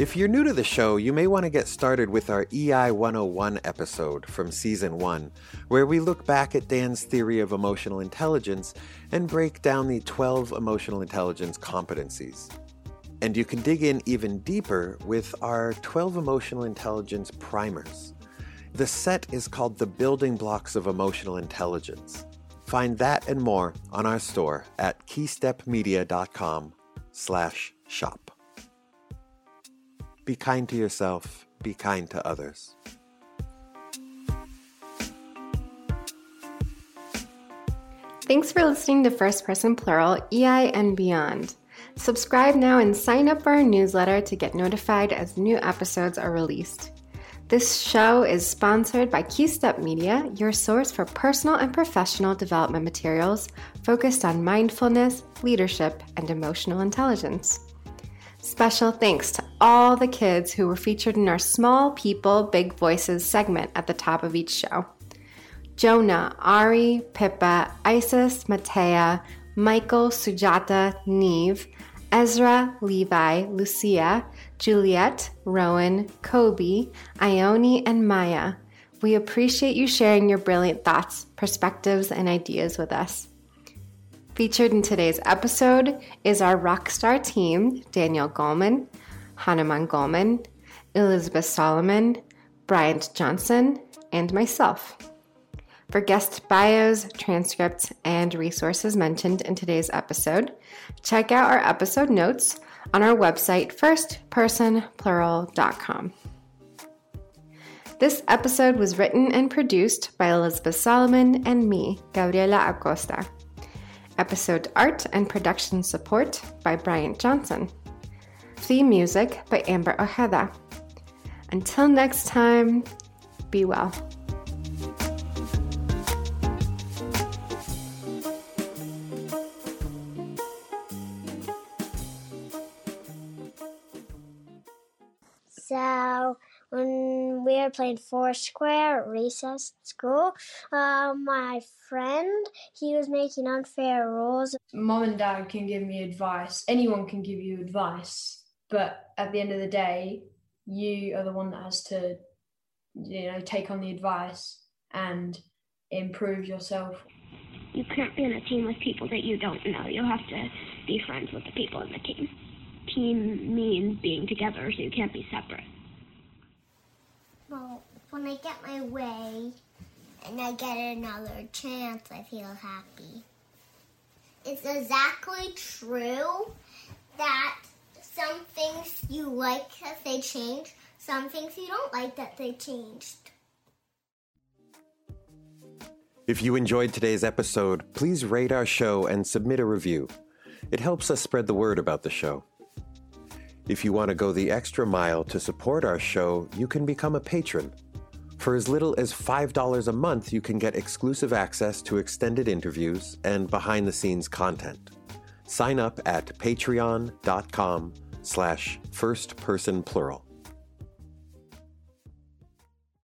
If you're new to the show, you may want to get started with our EI 101 episode from season 1, where we look back at Dan's theory of emotional intelligence and break down the 12 emotional intelligence competencies. And you can dig in even deeper with our 12 emotional intelligence primers. The set is called The Building Blocks of Emotional Intelligence. Find that and more on our store at keystepmedia.com slash shop. Be kind to yourself. Be kind to others. Thanks for listening to First Person Plural, EI and Beyond. Subscribe now and sign up for our newsletter to get notified as new episodes are released. This show is sponsored by Keystep Media, your source for personal and professional development materials focused on mindfulness, leadership, and emotional intelligence. Special thanks to all the kids who were featured in our Small People, Big Voices segment at the top of each show. Jonah, Ari, Pippa, Isis, Matea, Michael, Sujata, Neve, Ezra, Levi, Lucia, Juliet, Rowan, Kobe, Ione, and Maya. We appreciate you sharing your brilliant thoughts, perspectives, and ideas with us. Featured in today's episode is our rockstar team Daniel Goleman, Hanuman Goleman, Elizabeth Solomon, Bryant Johnson, and myself. For guest bios, transcripts, and resources mentioned in today's episode, check out our episode notes on our website, firstpersonplural.com. This episode was written and produced by Elizabeth Solomon and me, Gabriela Acosta. Episode art and production support by Bryant Johnson. Theme music by Amber Ojeda. Until next time, be well. When we were playing Foursquare at recess at school, uh, my friend he was making unfair rules. Mom and dad can give me advice. Anyone can give you advice, but at the end of the day, you are the one that has to, you know, take on the advice and improve yourself. You can't be in a team with people that you don't know. You'll have to be friends with the people in the team. Team means being together, so you can't be separate. Well, when I get my way and I get another chance, I feel happy. It's exactly true that some things you like that they change, some things you don't like that they changed. If you enjoyed today's episode, please rate our show and submit a review. It helps us spread the word about the show. If you want to go the extra mile to support our show, you can become a patron. For as little as $5 a month, you can get exclusive access to extended interviews and behind-the-scenes content. Sign up at patreon.com slash firstpersonplural.